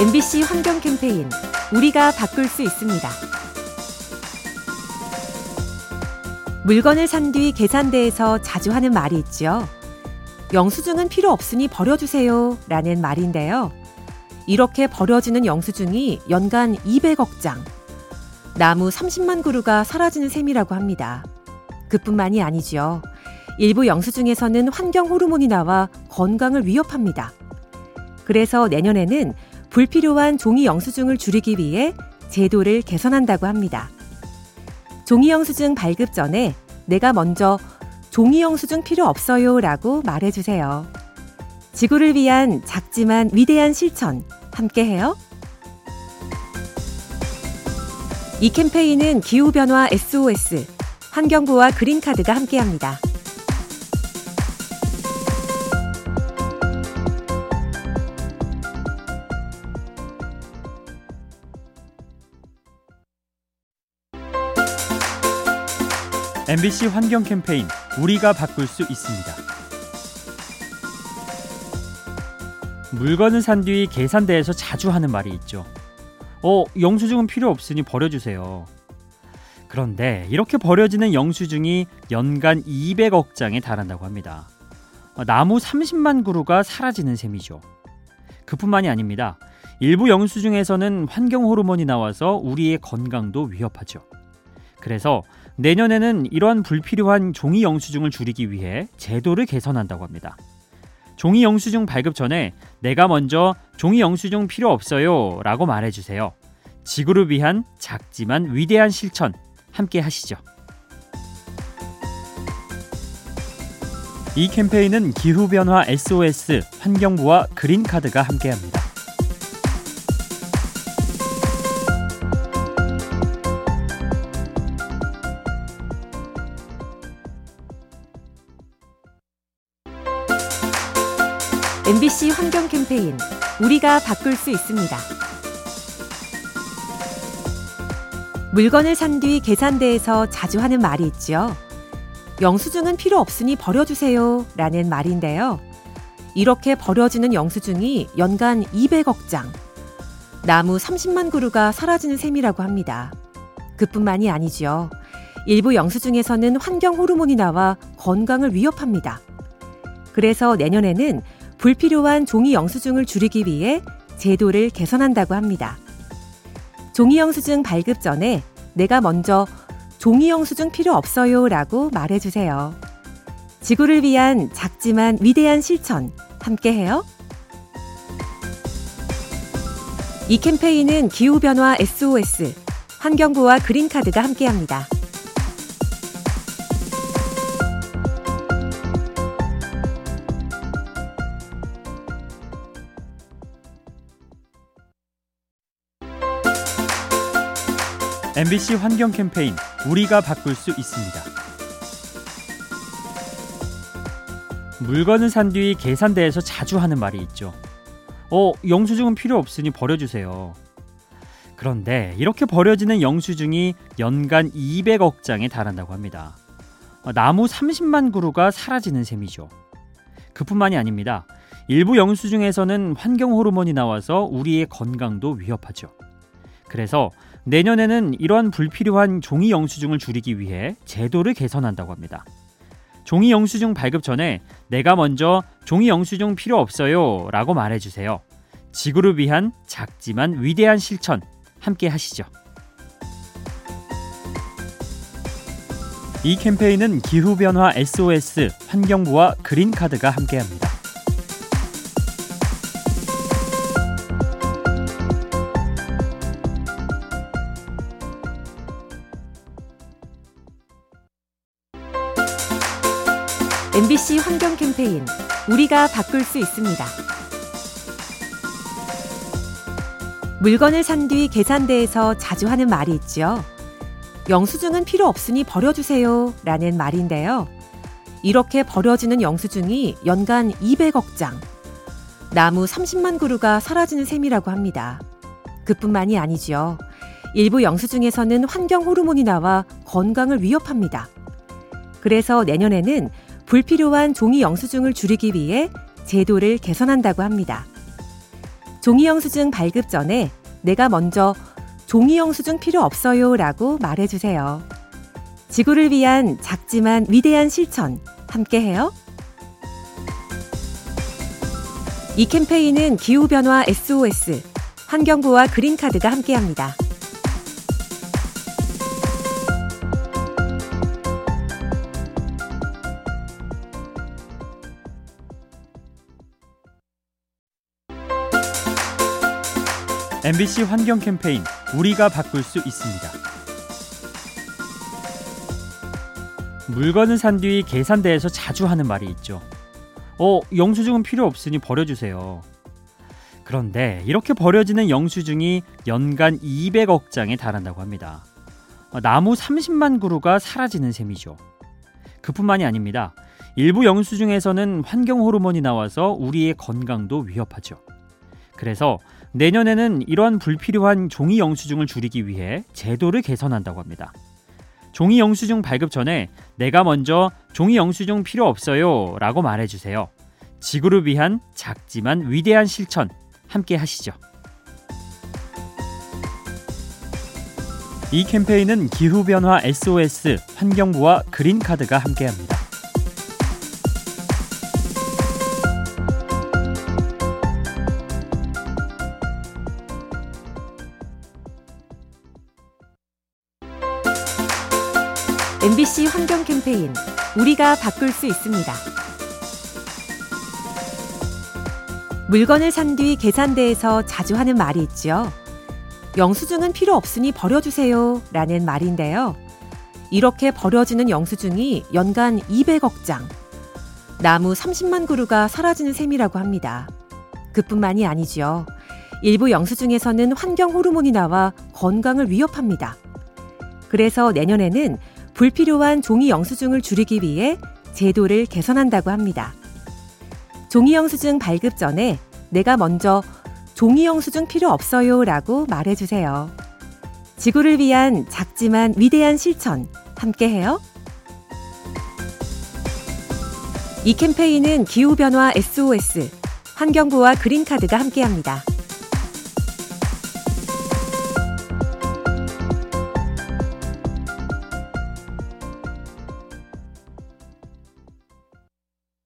MBC 환경 캠페인 우리가 바꿀 수 있습니다. 물건을 산 뒤 계산대에서 자주 하는 말이 있죠. 영수증은 필요 없으니 버려주세요. 라는 말인데요. 이렇게 버려지는 영수증이 연간 200억 장, 나무 30만 그루가 사라지는 셈이라고 합니다. 그뿐만이 아니죠. 일부 영수증에서는 환경 호르몬이 나와 건강을 위협합니다. 그래서 내년에는 불필요한 종이 영수증을 줄이기 위해 제도를 개선한다고 합니다. 종이 영수증 발급 전에 내가 먼저 종이 영수증 필요 없어요 라고 말해주세요. 지구를 위한 작지만 위대한 실천 함께 해요. 이 캠페인은 기후변화 SOS, 환경부와 그린카드가 함께합니다. MBC 환경 캠페인 우리가 바꿀 수 있습니다. 물건을 산 뒤 계산대에서 자주 하는 말이 있죠. 어, 영수증은 필요 없으니 버려주세요. 그런데 이렇게 버려지는 영수증이 연간 200억 장에 달한다고 합니다. 어, 나무 30만 그루가 사라지는 셈이죠. 그뿐만이 아닙니다. 일부 영수증에서는 환경 호르몬이 나와서 우리의 건강도 위협하죠. 그래서 내년에는 이러한 불필요한 종이 영수증을 줄이기 위해 제도를 개선한다고 합니다. 종이 영수증 발급 전에 내가 먼저 종이 영수증 필요 없어요 라고 말해주세요. 지구를 위한 작지만 위대한 실천 함께 하시죠. 이 캠페인은 기후변화 SOS 환경부와 그린카드가 함께합니다. MBC 환경 캠페인 우리가 바꿀 수 있습니다. 물건을 산 뒤 계산대에서 자주 하는 말이 있죠. 영수증은 필요 없으니 버려주세요. 라는 말인데요. 이렇게 버려지는 영수증이 연간 200억 장, 나무 30만 그루가 사라지는 셈이라고 합니다. 그뿐만이 아니죠. 일부 영수증에서는 환경 호르몬이 나와 건강을 위협합니다. 그래서 내년에는 불필요한 종이 영수증을 줄이기 위해 제도를 개선한다고 합니다. 종이 영수증 발급 전에 내가 먼저 종이 영수증 필요 없어요 라고 말해주세요. 지구를 위한 작지만 위대한 실천 함께 해요. 이 캠페인은 기후변화 SOS, 환경부와 그린카드가 함께합니다. MBC 환경 캠페인 우리가 바꿀 수 있습니다. 물건을 산 뒤 계산대에서 자주 하는 말이 있죠. 어, 영수증은 필요 없으니 버려주세요. 그런데 이렇게 버려지는 영수증이 연간 200억 장에 달한다고 합니다. 어, 나무 30만 그루가 사라지는 셈이죠. 그뿐만이 아닙니다. 일부 영수증에서는 환경 호르몬이 나와서 우리의 건강도 위협하죠. 그래서 내년에는 이러한 불필요한 종이 영수증을 줄이기 위해 제도를 개선한다고 합니다. 종이 영수증 발급 전에 내가 먼저 종이 영수증 필요 없어요 라고 말해주세요. 지구를 위한 작지만 위대한 실천 함께 하시죠. 이 캠페인은 기후변화 SOS 환경부와 그린카드가 함께합니다. MBC 환경 캠페인 우리가 바꿀 수 있습니다. 물건을 산 뒤 계산대에서 자주 하는 말이 있죠. 영수증은 필요 없으니 버려주세요. 라는 말인데요. 이렇게 버려지는 영수증이 연간 200억 장, 나무 30만 그루가 사라지는 셈이라고 합니다. 그뿐만이 아니죠. 일부 영수증에서는 환경 호르몬이 나와 건강을 위협합니다. 그래서 내년에는 불필요한 종이 영수증을 줄이기 위해 제도를 개선한다고 합니다. 종이 영수증 발급 전에 내가 먼저 종이 영수증 필요 없어요 라고 말해주세요. 지구를 위한 작지만 위대한 실천 함께해요. 이 캠페인은 기후변화 SOS, 환경부와 그린카드가 함께합니다. MBC 환경 캠페인 우리가 바꿀 수 있습니다. 물건을 산 뒤 계산대에서 자주 하는 말이 있죠. 어, 영수증은 필요 없으니 버려주세요. 그런데 이렇게 버려지는 영수증이 연간 200억 장에 달한다고 합니다. 어, 나무 30만 그루가 사라지는 셈이죠. 그뿐만이 아닙니다. 일부 영수증에서는 환경 호르몬이 나와서 우리의 건강도 위협하죠. 그래서 내년에는 이러한 불필요한 종이 영수증을 줄이기 위해 제도를 개선한다고 합니다. 종이 영수증 발급 전에 내가 먼저 종이 영수증 필요 없어요 라고 말해주세요. 지구를 위한 작지만 위대한 실천 함께 하시죠. 이 캠페인은 기후변화 SOS 환경부와 그린카드가 함께합니다. MBC 환경 캠페인 우리가 바꿀 수 있습니다. 물건을 산 뒤 계산대에서 자주 하는 말이 있죠. 영수증은 필요 없으니 버려주세요. 라는 말인데요. 이렇게 버려지는 영수증이 연간 200억 장, 나무 30만 그루가 사라지는 셈이라고 합니다. 그뿐만이 아니죠. 일부 영수증에서는 환경 호르몬이 나와 건강을 위협합니다. 그래서 내년에는 불필요한 종이 영수증을 줄이기 위해 제도를 개선한다고 합니다. 종이 영수증 발급 전에 내가 먼저 종이 영수증 필요 없어요 라고 말해주세요. 지구를 위한 작지만 위대한 실천 함께해요. 이 캠페인은 기후변화 SOS, 환경부와 그린카드가 함께합니다.